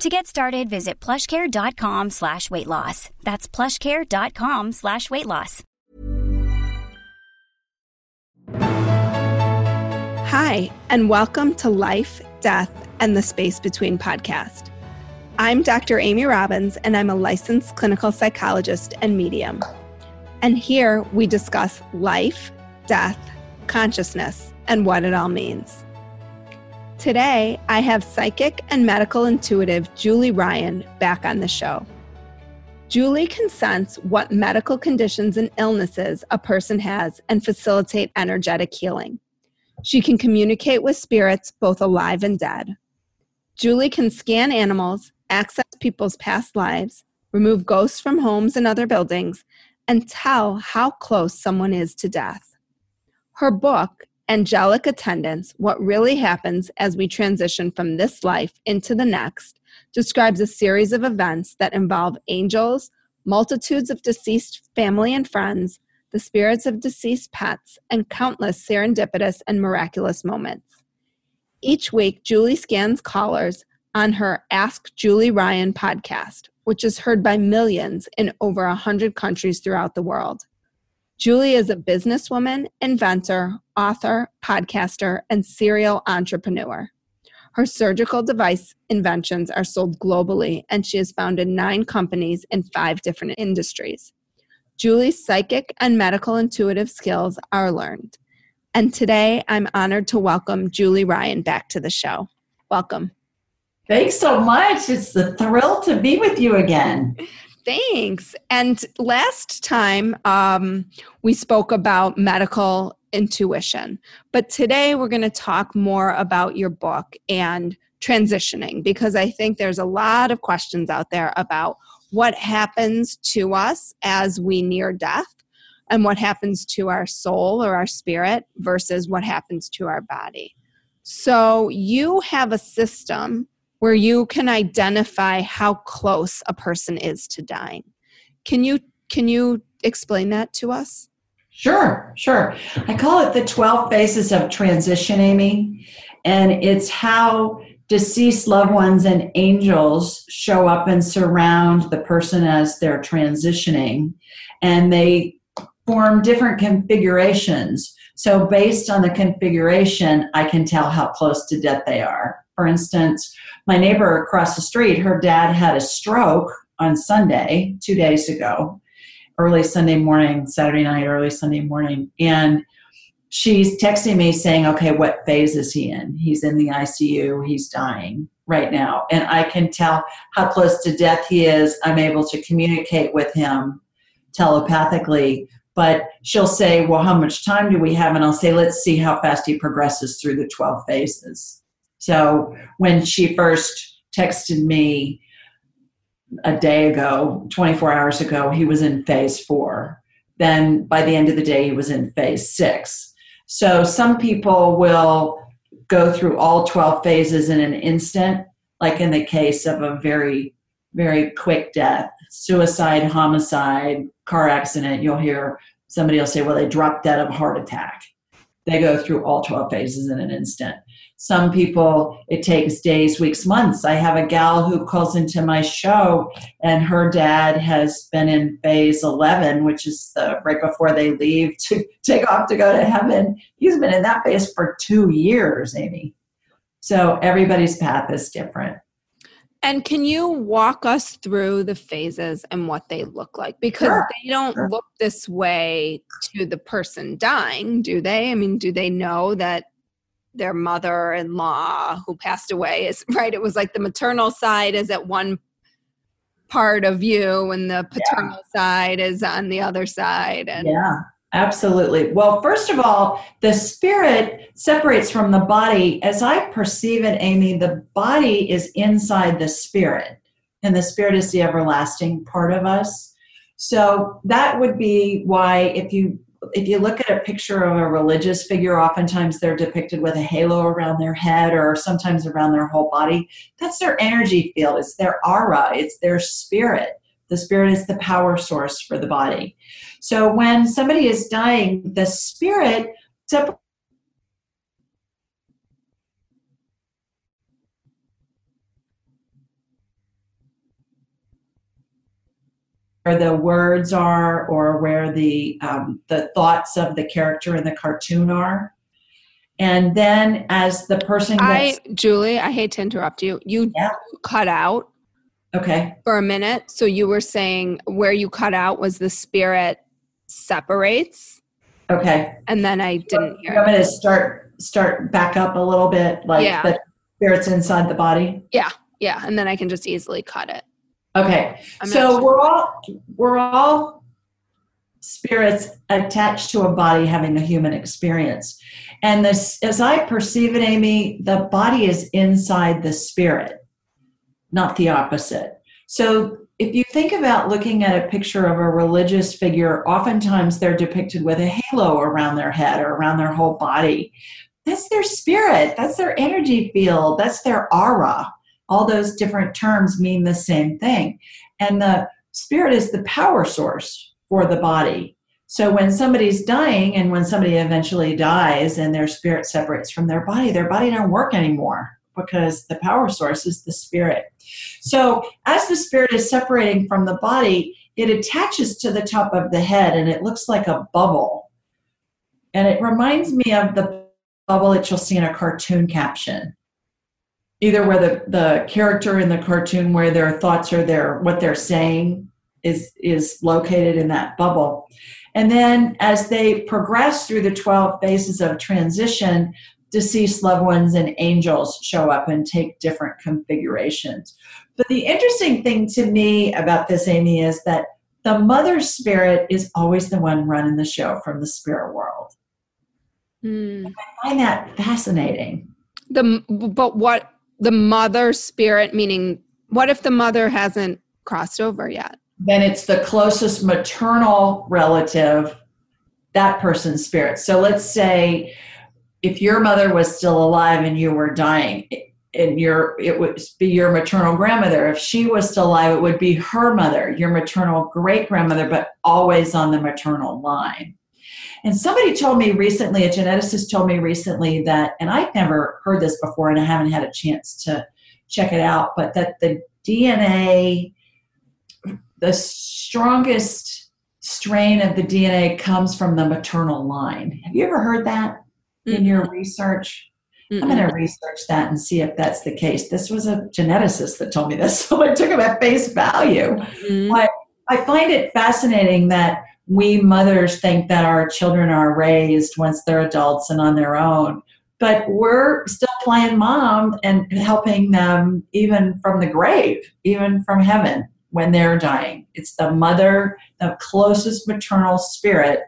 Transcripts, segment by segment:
To get started, visit plushcare.com slash weight loss. That's plushcare.com slash weight loss. Hi, and welcome to Life, Death, and the Space Between podcast. I'm Dr. Amy Robbins, and I'm a licensed clinical psychologist and medium. And here we discuss life, death, consciousness, and what it all means. Today, I have psychic and medical intuitive Julie Ryan back on the show. Julie can sense what medical conditions and illnesses a person has and facilitate energetic healing. She can communicate with spirits, both alive and dead. Julie can scan animals, access people's past lives, remove ghosts from homes and other buildings, and tell how close someone is to death. Her book, Angelic Attendants What Really Happens as We Transition from This Life into the Next, describes a series of events that involve angels, multitudes of deceased family and friends, the spirits of deceased pets, and countless serendipitous and miraculous moments. Each week, Julie scans callers on her Ask Julie Ryan podcast, which is heard by millions in over 100 countries throughout the world. Julie is a businesswoman, inventor, author, podcaster, and serial entrepreneur. Her surgical device inventions are sold globally, and she has founded nine companies in five different industries. Julie's psychic and medical intuitive skills are learned. And today I'm honored to welcome Julie Ryan back to the show. Welcome. Thanks so much. It's a thrill to be with you again. Thanks. And last time um, we spoke about medical intuition, but today we're going to talk more about your book and transitioning because I think there's a lot of questions out there about what happens to us as we near death and what happens to our soul or our spirit versus what happens to our body. So you have a system where you can identify how close a person is to dying. Can you can you explain that to us? Sure, sure. I call it the 12 phases of transition, Amy, and it's how deceased loved ones and angels show up and surround the person as they're transitioning and they form different configurations. So based on the configuration, I can tell how close to death they are. For instance, my neighbor across the street, her dad had a stroke on Sunday, two days ago, early Sunday morning, Saturday night, early Sunday morning. And she's texting me saying, okay, what phase is he in? He's in the ICU, he's dying right now. And I can tell how close to death he is. I'm able to communicate with him telepathically. But she'll say, well, how much time do we have? And I'll say, let's see how fast he progresses through the 12 phases. So when she first texted me a day ago, 24 hours ago, he was in phase four. Then by the end of the day, he was in phase six. So some people will go through all 12 phases in an instant, like in the case of a very, very quick death suicide, homicide, car accident. You'll hear somebody will say, well, they dropped dead of a heart attack they go through all 12 phases in an instant. Some people, it takes days, weeks, months. I have a gal who calls into my show, and her dad has been in phase 11, which is the right before they leave to take off to go to heaven. He's been in that phase for two years, Amy. So everybody's path is different. And can you walk us through the phases and what they look like? Because sure. they don't sure. look this way to the person dying, do they? I mean, do they know that their mother in law who passed away is right? It was like the maternal side is at one part of you, and the paternal yeah. side is on the other side. And yeah. Absolutely. Well, first of all, the spirit separates from the body. As I perceive it, Amy, the body is inside the spirit, and the spirit is the everlasting part of us. So that would be why if you if you look at a picture of a religious figure, oftentimes they're depicted with a halo around their head or sometimes around their whole body. That's their energy field, it's their aura, it's their spirit. The spirit is the power source for the body. So when somebody is dying, the spirit separates. Where the words are or where the um, the thoughts of the character in the cartoon are and then as the person gets, i julie i hate to interrupt you you yeah. cut out Okay. For a minute. So you were saying where you cut out was the spirit separates. Okay. And then I didn't hear. I'm going to start start back up a little bit, like yeah. the spirit's inside the body. Yeah, yeah, and then I can just easily cut it. Okay. I'm so sure. we're all we're all spirits attached to a body having a human experience. And this as I perceive it, Amy, the body is inside the spirit not the opposite. So if you think about looking at a picture of a religious figure, oftentimes they're depicted with a halo around their head or around their whole body. That's their spirit, that's their energy field, that's their aura. All those different terms mean the same thing. And the spirit is the power source for the body. So when somebody's dying and when somebody eventually dies and their spirit separates from their body, their body don't work anymore because the power source is the spirit. So, as the spirit is separating from the body, it attaches to the top of the head and it looks like a bubble. And it reminds me of the bubble that you'll see in a cartoon caption. Either where the, the character in the cartoon, where their thoughts are there, what they're saying is, is located in that bubble. And then as they progress through the 12 phases of transition, deceased loved ones and angels show up and take different configurations. But the interesting thing to me about this, Amy, is that the mother spirit is always the one running the show from the spirit world. Mm. I find that fascinating. The but what the mother spirit meaning? What if the mother hasn't crossed over yet? Then it's the closest maternal relative, that person's spirit. So let's say if your mother was still alive and you were dying and your it would be your maternal grandmother if she was still alive it would be her mother your maternal great grandmother but always on the maternal line and somebody told me recently a geneticist told me recently that and i've never heard this before and i haven't had a chance to check it out but that the dna the strongest strain of the dna comes from the maternal line have you ever heard that in your research? Mm-mm. I'm going to research that and see if that's the case. This was a geneticist that told me this, so I took him at face value. Mm-hmm. I, I find it fascinating that we mothers think that our children are raised once they're adults and on their own, but we're still playing mom and helping them even from the grave, even from heaven when they're dying. It's the mother, the closest maternal spirit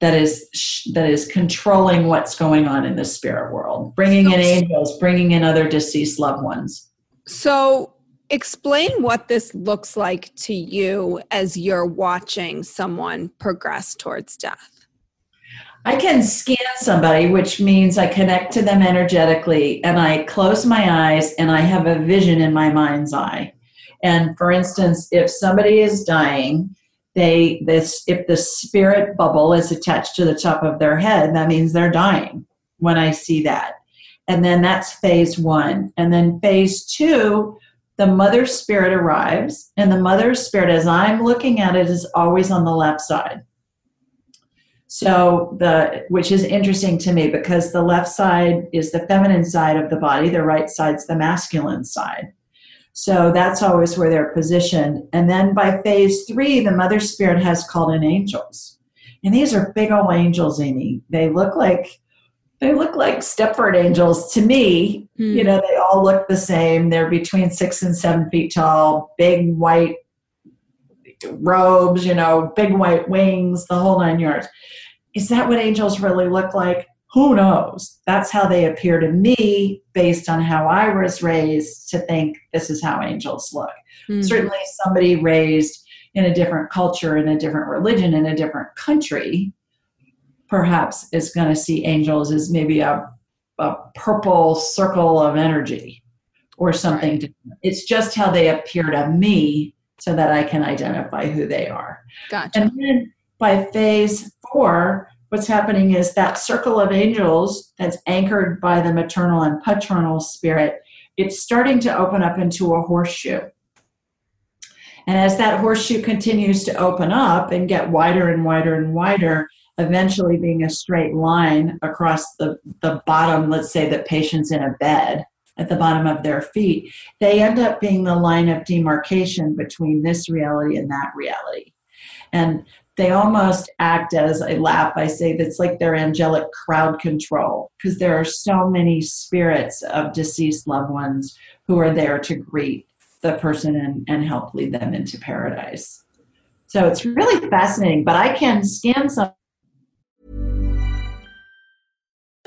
that is that is controlling what's going on in the spirit world bringing in angels bringing in other deceased loved ones so explain what this looks like to you as you're watching someone progress towards death. I can scan somebody which means i connect to them energetically and i close my eyes and i have a vision in my mind's eye. And for instance if somebody is dying they this if the spirit bubble is attached to the top of their head that means they're dying when i see that. And then that's phase one. And then phase two the mother spirit arrives and the mother spirit as i'm looking at it is always on the left side so the which is interesting to me because the left side is the feminine side of the body the right side's the masculine side so that's always where they're positioned. And then by phase three, the Mother Spirit has called in angels. And these are big old angels, Amy. They look like they look like Stepford angels to me. Hmm. You know, they all look the same. They're between six and seven feet tall, big white robes, you know, big white wings, the whole nine yards. Is that what angels really look like? who knows? That's how they appear to me based on how I was raised to think this is how angels look. Mm-hmm. Certainly, somebody raised in a different culture, in a different religion, in a different country, perhaps is going to see angels as maybe a, a purple circle of energy or something. Right. It's just how they appear to me so that I can identify who they are. Gotcha. And then by phase four, what's happening is that circle of angels that's anchored by the maternal and paternal spirit, it's starting to open up into a horseshoe. And as that horseshoe continues to open up and get wider and wider and wider, eventually being a straight line across the, the bottom, let's say the patient's in a bed at the bottom of their feet, they end up being the line of demarcation between this reality and that reality. And they almost act as a lap. I say that's like their angelic crowd control because there are so many spirits of deceased loved ones who are there to greet the person and, and help lead them into paradise. So it's really fascinating, but I can scan some.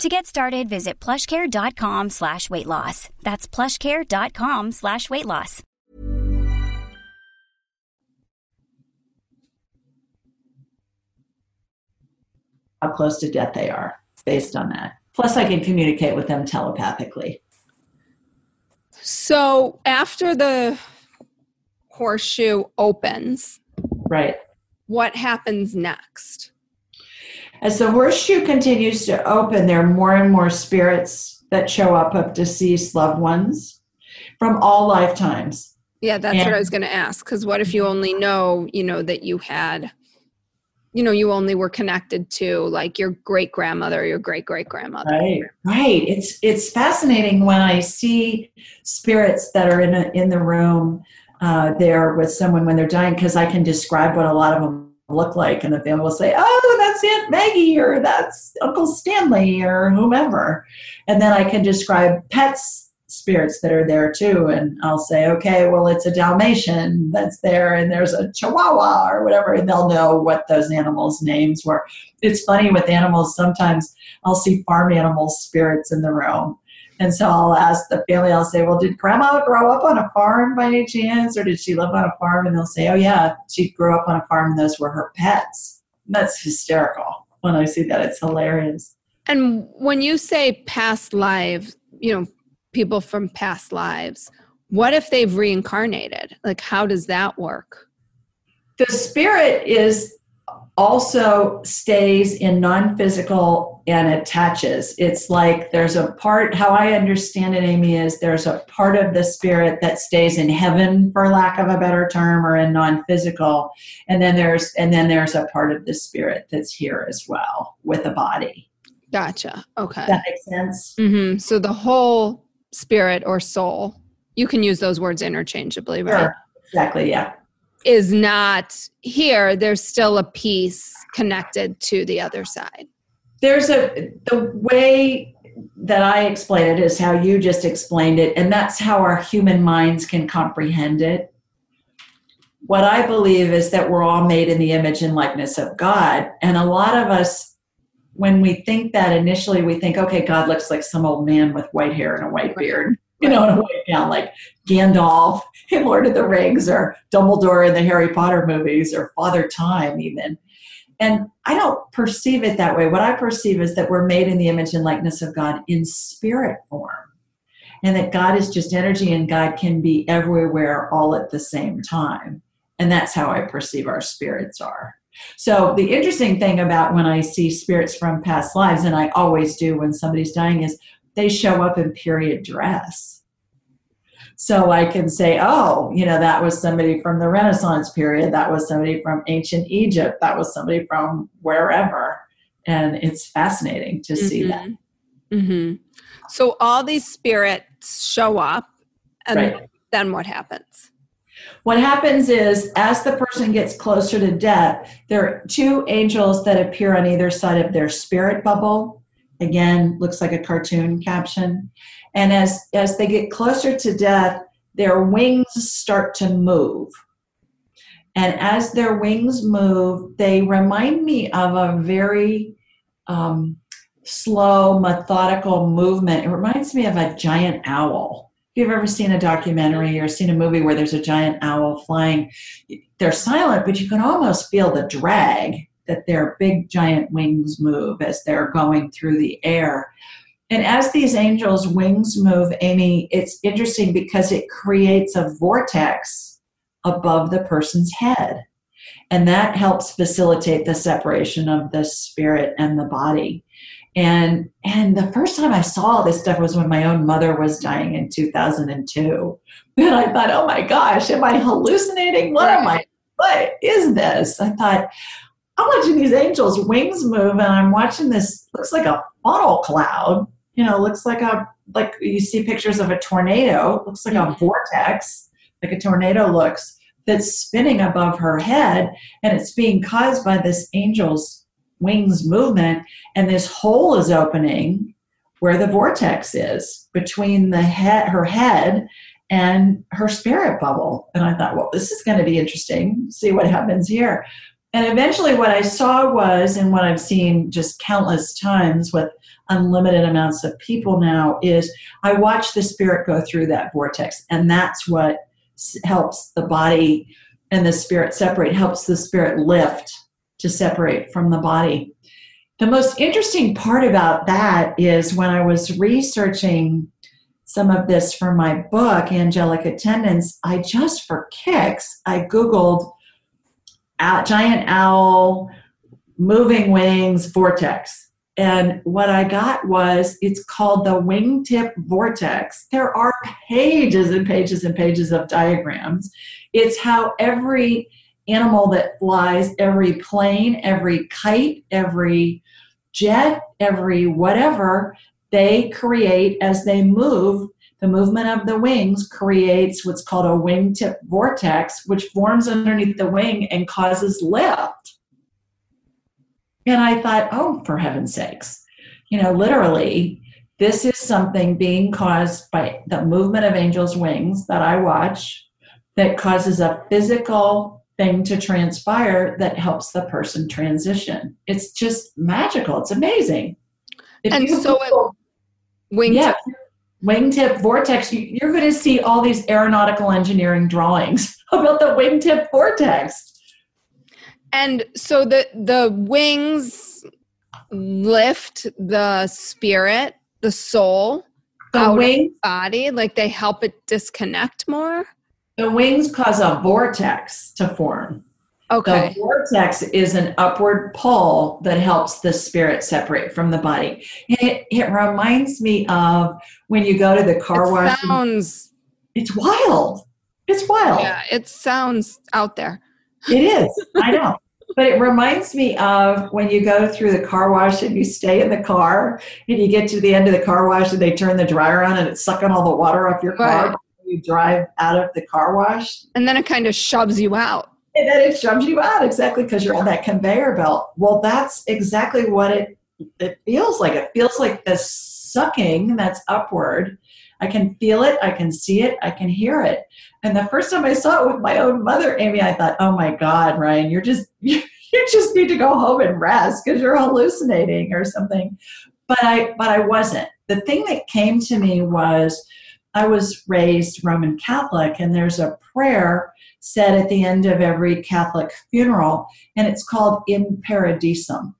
To get started, visit plushcare.com slash weight loss. That's plushcare.com slash weight loss. How close to death they are based on that. Plus, I can communicate with them telepathically. So after the horseshoe opens, right? What happens next? As the horseshoe continues to open, there are more and more spirits that show up of deceased loved ones from all lifetimes. Yeah, that's and, what I was going to ask. Because what if you only know, you know, that you had, you know, you only were connected to like your great grandmother, your great great grandmother. Right, right. It's it's fascinating when I see spirits that are in a, in the room uh, there with someone when they're dying because I can describe what a lot of them look like and the family will say oh that's aunt maggie or that's uncle stanley or whomever. And then i can describe pets spirits that are there too and i'll say okay well it's a dalmatian that's there and there's a chihuahua or whatever and they'll know what those animals names were. It's funny with animals sometimes i'll see farm animal spirits in the room and so I'll ask the family, I'll say, well, did grandma grow up on a farm by any chance? Or did she live on a farm? And they'll say, oh, yeah, she grew up on a farm and those were her pets. And That's hysterical when I see that. It's hilarious. And when you say past lives, you know, people from past lives, what if they've reincarnated? Like, how does that work? The spirit is also stays in non-physical and attaches it's like there's a part how i understand it amy is there's a part of the spirit that stays in heaven for lack of a better term or in non-physical and then there's and then there's a part of the spirit that's here as well with a body Gotcha. Okay. Does that makes sense? hmm So the whole spirit or soul, you can use those words interchangeably, right? Sure. Exactly, yeah. Is not here. There's still a piece connected to the other side. There's a the way that I explain it is how you just explained it, and that's how our human minds can comprehend it. What I believe is that we're all made in the image and likeness of God, and a lot of us, when we think that initially, we think, okay, God looks like some old man with white hair and a white beard, you know, in a white gown, like Gandalf in Lord of the Rings, or Dumbledore in the Harry Potter movies, or Father Time, even. And I don't perceive it that way. What I perceive is that we're made in the image and likeness of God in spirit form. And that God is just energy and God can be everywhere all at the same time. And that's how I perceive our spirits are. So, the interesting thing about when I see spirits from past lives, and I always do when somebody's dying, is they show up in period dress. So I can say, oh, you know, that was somebody from the Renaissance period. That was somebody from ancient Egypt. That was somebody from wherever. And it's fascinating to see that. hmm So all these spirits show up, and Right. then what happens? What happens is, as the person gets closer to death, there are two angels that appear on either side of their spirit bubble. Again, looks like a cartoon caption. And as, as they get closer to death, their wings start to move. And as their wings move, they remind me of a very um, slow, methodical movement. It reminds me of a giant owl. If you've ever seen a documentary or seen a movie where there's a giant owl flying, they're silent, but you can almost feel the drag that their big giant wings move as they're going through the air. And as these angels' wings move, Amy, it's interesting because it creates a vortex above the person's head. And that helps facilitate the separation of the spirit and the body. And and the first time I saw this stuff was when my own mother was dying in 2002. And I thought, oh my gosh, am I hallucinating? What am I? What is this? I thought, I'm watching these angels' wings move, and I'm watching this. Looks like a funnel cloud. You know, looks like a like you see pictures of a tornado. Looks like a mm-hmm. vortex, like a tornado looks that's spinning above her head, and it's being caused by this angel's wings movement. And this hole is opening where the vortex is between the head, her head, and her spirit bubble. And I thought, well, this is going to be interesting. See what happens here. And eventually, what I saw was, and what I've seen just countless times with unlimited amounts of people now, is I watch the spirit go through that vortex. And that's what helps the body and the spirit separate, helps the spirit lift to separate from the body. The most interesting part about that is when I was researching some of this for my book, Angelic Attendants, I just for kicks, I Googled giant owl, moving wings, vortex. And what I got was it's called the wingtip vortex. There are pages and pages and pages of diagrams. It's how every animal that flies, every plane, every kite, every jet, every whatever, they create as they move. The movement of the wings creates what's called a wingtip vortex, which forms underneath the wing and causes lift. And I thought, oh, for heaven's sakes, you know, literally, this is something being caused by the movement of angels' wings that I watch that causes a physical thing to transpire that helps the person transition. It's just magical. It's amazing. If And so it- Google- Wing yeah, wingtip vortex, you- you're going to see all these aeronautical engineering drawings about the wingtip vortex. And so the the wings lift the spirit, the soul The out wing, of the body, like they help it disconnect more. the wings cause a vortex to form. Okay. The vortex is an upward pull that helps the spirit separate from the body. It, it reminds me of when you go to the car it wash. sounds It's wild. It's wild. yeah, it sounds out there. It is. I know. but it reminds me of when you go through the car wash and you stay in the car and you get to the end of the car wash and they turn the dryer on and it's sucking all the water off your car. Right. You drive out of the car wash And then it kind of shoves you out. And then it shoves you out exactly because you're on that conveyor belt. Well, that's exactly what it it feels like. It feels like the sucking that's upward. I can feel it, I can see it, I can hear it. And the first time I saw it with my own mother, Amy, I thought, "Oh my God, Ryan, you're just you just need to go home and rest because you're hallucinating or something." But I but I wasn't. The thing that came to me was I was raised Roman Catholic, and there's a prayer said at the end of every Catholic funeral, and it's called In Paradisum.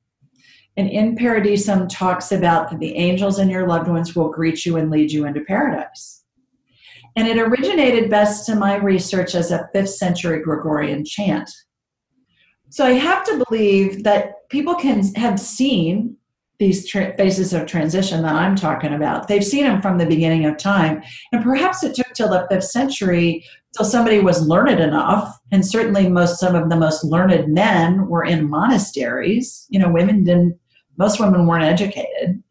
And In Paradisum talks about that the angels and your loved ones will greet you and lead you into paradise. And it originated best to my research as a fifth century Gregorian chant. So I have to believe that people can have seen these tra- phases of transition that I'm talking about. They've seen them from the beginning of time. And perhaps it took till the fifth century till somebody was learned enough. And certainly most some of the most learned men were in monasteries. You know, women didn't most women weren't educated.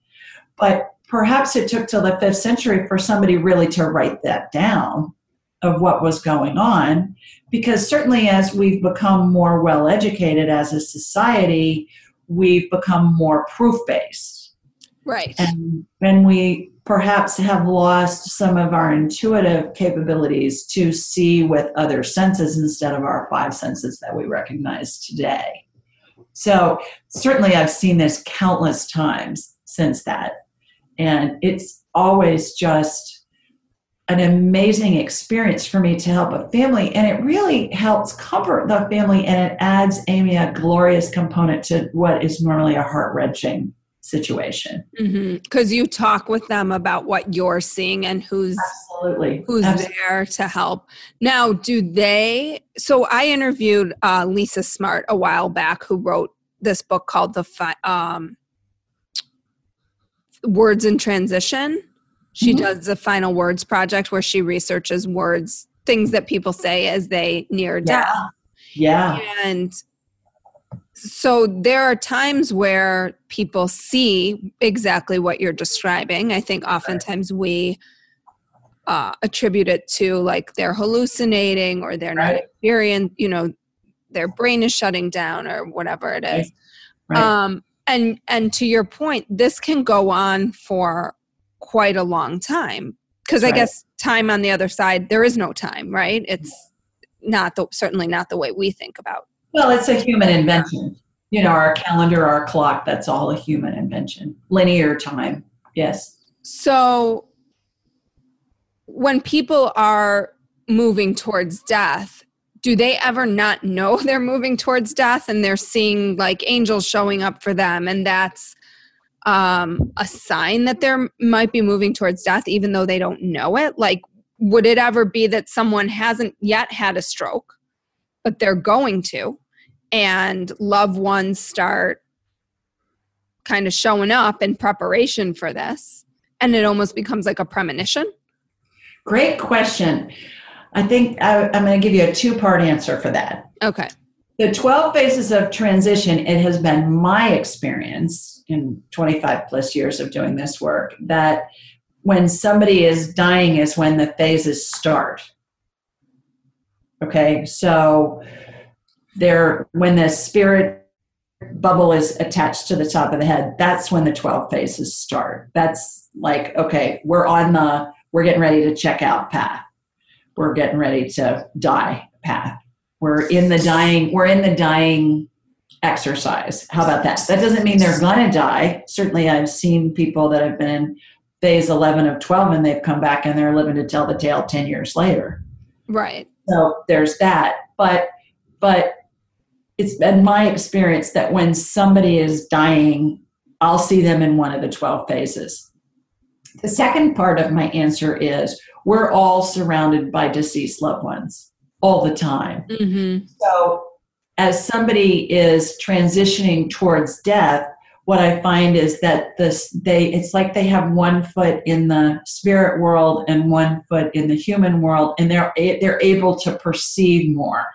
But perhaps it took till the fifth century for somebody really to write that down of what was going on. Because certainly as we've become more well educated as a society, we've become more proof based. Right. And when we perhaps have lost some of our intuitive capabilities to see with other senses instead of our five senses that we recognize today. So, certainly, I've seen this countless times since that. And it's always just an amazing experience for me to help a family. And it really helps comfort the family and it adds Amy a glorious component to what is normally a heart wrenching situation. Because you talk with them about what you're seeing and who's Absolutely. who's Absolutely. there to help. Now, do they? So I interviewed uh, Lisa Smartt a while back, who wrote this book called the Fi- um, Words in Transition. She Mhm. does the Final Words project, where she researches words, things that people say as they near death. Yeah. Yeah. And so there are times where people see exactly what you're describing. I think oftentimes we uh, attribute it to like they're hallucinating or they're not experiencing, you know, their brain is shutting down or whatever it is. Right. Um, and and to your point, this can go on for quite a long time because I guess time on the other side there is no time, right? It's not the certainly not the way we think about. Well, it's a human invention. You know, our calendar, our clock, that's all a human invention. Linear time. Yes. So when people are moving towards death, do they ever not know they're moving towards death and they're seeing like angels showing up for them and that's um, a sign that they're might be moving towards death even though they don't know it like would it ever be that someone hasn't yet had a stroke but they're going to and loved ones start kind of showing up in preparation for this and it almost becomes like a premonition Great question. I think I, I'm going to give you a two part answer for that. okay The 12 phases of transition, it has been my experience in 25 plus years of doing this work that when somebody is dying is when the phases start. Okay, so there, when the spirit bubble is attached to the top of the head, that's when the 12 phases start. That's like, okay, we're on the, we're getting ready to check out path. We're getting ready to die path we're in the dying we're in the dying exercise. How about that? That doesn't mean they're gonna die. Certainly i've seen people that have been in phase 11 of 12 and they've come back and they're living to tell the tale 10 years later. Right. So there's that but but it's been my experience that when somebody is dying i'll see them in one of the 12 phases. The second part of my answer is we're all surrounded by deceased loved ones all the time mm-hmm. so, as somebody is transitioning towards death, what I find is that this they it's like they have one foot in the spirit world and one foot in the human world, and they're they're able to perceive more.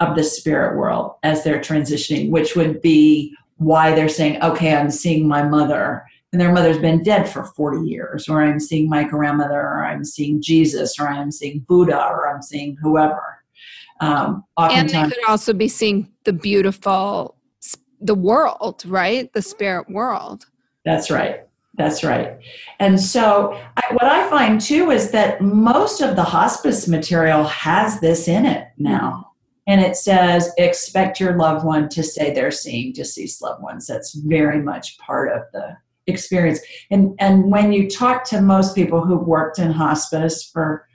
of the spirit world as they're transitioning, which would be why they're saying, okay, I'm seeing my mother and their mother's been dead for 40 years, or I'm seeing my grandmother, or I'm seeing Jesus, or I'm seeing Buddha, or I'm seeing whoever. Um, and they could also be seeing the beautiful, the world, right? The spirit world. That's right. That's right. And so, I, what I find too is that most of the hospice material has this in it now. And it says, expect your loved one to say they're seeing deceased loved ones. That's very much part of the experience. And, and when you talk to most people who've worked in hospice for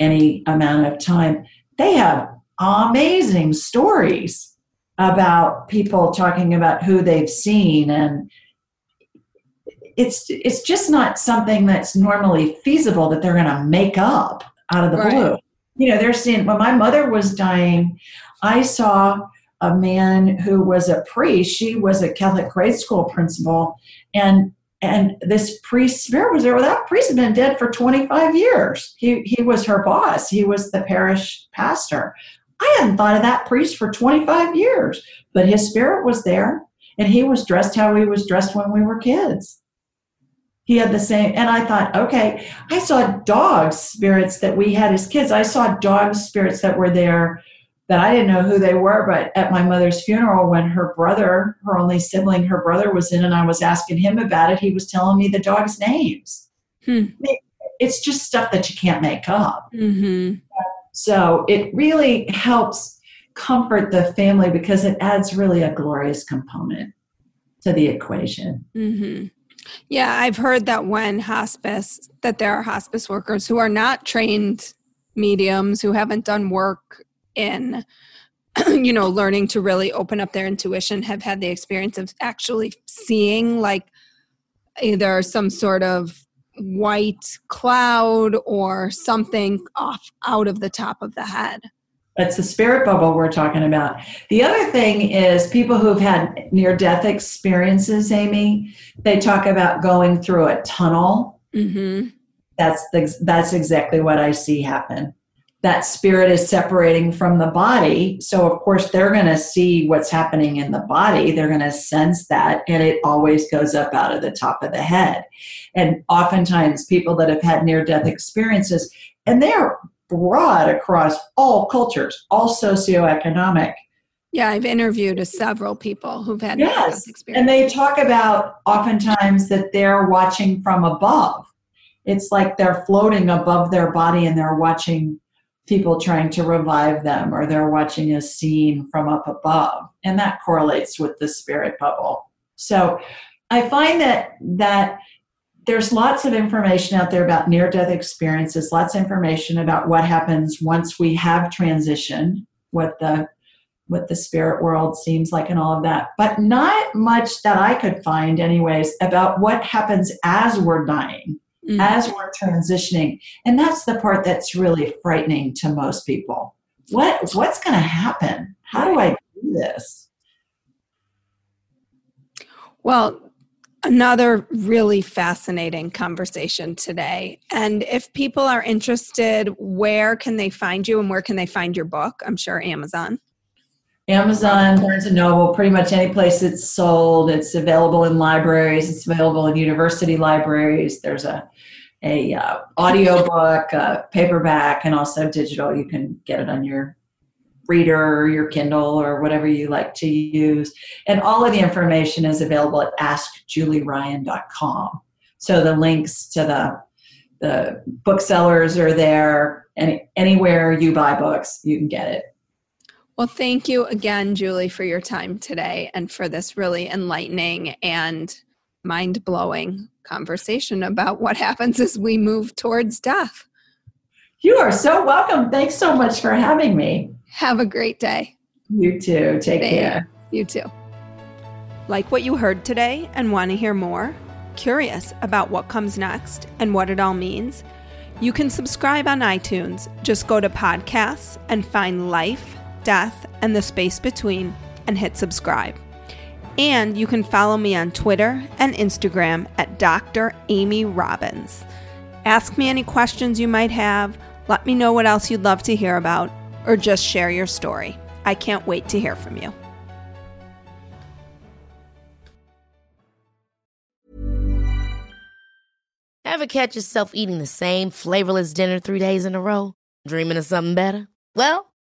any amount of time, they have amazing stories about people talking about who they've seen and it's it's just not something that's normally feasible that they're going to make up out of the right. blue you know they're seeing when my mother was dying i saw a man who was a priest she was a catholic grade school principal and and this priest spirit was there well that priest had been dead for 25 years he he was her boss he was the parish pastor I hadn't thought of that priest for 25 years, but his spirit was there and he was dressed how he was dressed when we were kids. He had the same, and I thought, okay, I saw dog spirits that we had as kids. I saw dog spirits that were there that I didn't know who they were, but at my mother's funeral, when her brother, her only sibling, her brother was in, and I was asking him about it, he was telling me the dogs' names. Hmm. It's just stuff that you can't make up. Mm-hmm. So it really helps comfort the family because it adds really a glorious component to the equation. Mm-hmm. Yeah, I've heard that when hospice, that there are hospice workers who are not trained mediums, who haven't done work in, you know, learning to really open up their intuition, have had the experience of actually seeing like either some sort of white cloud or something off out of the top of the head. That's the spirit bubble we're talking about. The other thing is people who've had near death experiences, Amy, they talk about going through a tunnel. Mm-hmm. That's the, that's exactly what I see happen that spirit is separating from the body. So, of course, they're going to see what's happening in the body. They're going to sense that, and it always goes up out of the top of the head. And oftentimes, people that have had near death experiences, and they're broad across all cultures, all socioeconomic. Yeah, I've interviewed several people who've had yes, and they talk about oftentimes that they're watching from above. It's like they're floating above their body and they're watching people trying to revive them or they're watching a scene from up above and that correlates with the spirit bubble. So i find that that there's lots of information out there about near death experiences lots of information about what happens once we have transition what the what the spirit world seems like and all of that but not much that i could find anyways about what happens as we're dying mm-hmm. as we're transitioning. And that's the part that's really frightening to most people. What what's going to happen? How do I do this? Well, another really fascinating conversation today. And if people are interested, where can they find you and where can they find your book? I'm sure Amazon. Amazon, Barnes and Noble, pretty much any place it's sold. It's available in libraries. It's available in university libraries. There's a a uh, audio book, a paperback, and also digital. You can get it on your reader or your Kindle or whatever you like to use. And all of the information is available at askjulieryan.com. So the links to the the booksellers are there. Any anywhere you buy books, you can get it. Well, thank you again, Julie, for your time today and for this really enlightening and mind blowing conversation about what happens as we move towards death. You are so welcome. Thanks so much for having me. Have a great day. You too. Take Thanks. care. You too. Like what you heard today and want to hear more? Curious about what comes next and what it all means? You can subscribe on iTunes. Just go to podcasts and find life death, and the space between, and hit subscribe. And you can follow me on Twitter and Instagram at Dr. Amy Robbins. Ask me any questions you might have, let me know what else you'd love to hear about, or just share your story. I can't wait to hear from you. Ever catch yourself eating the same flavorless dinner three days in a row? Dreaming of something better? Well,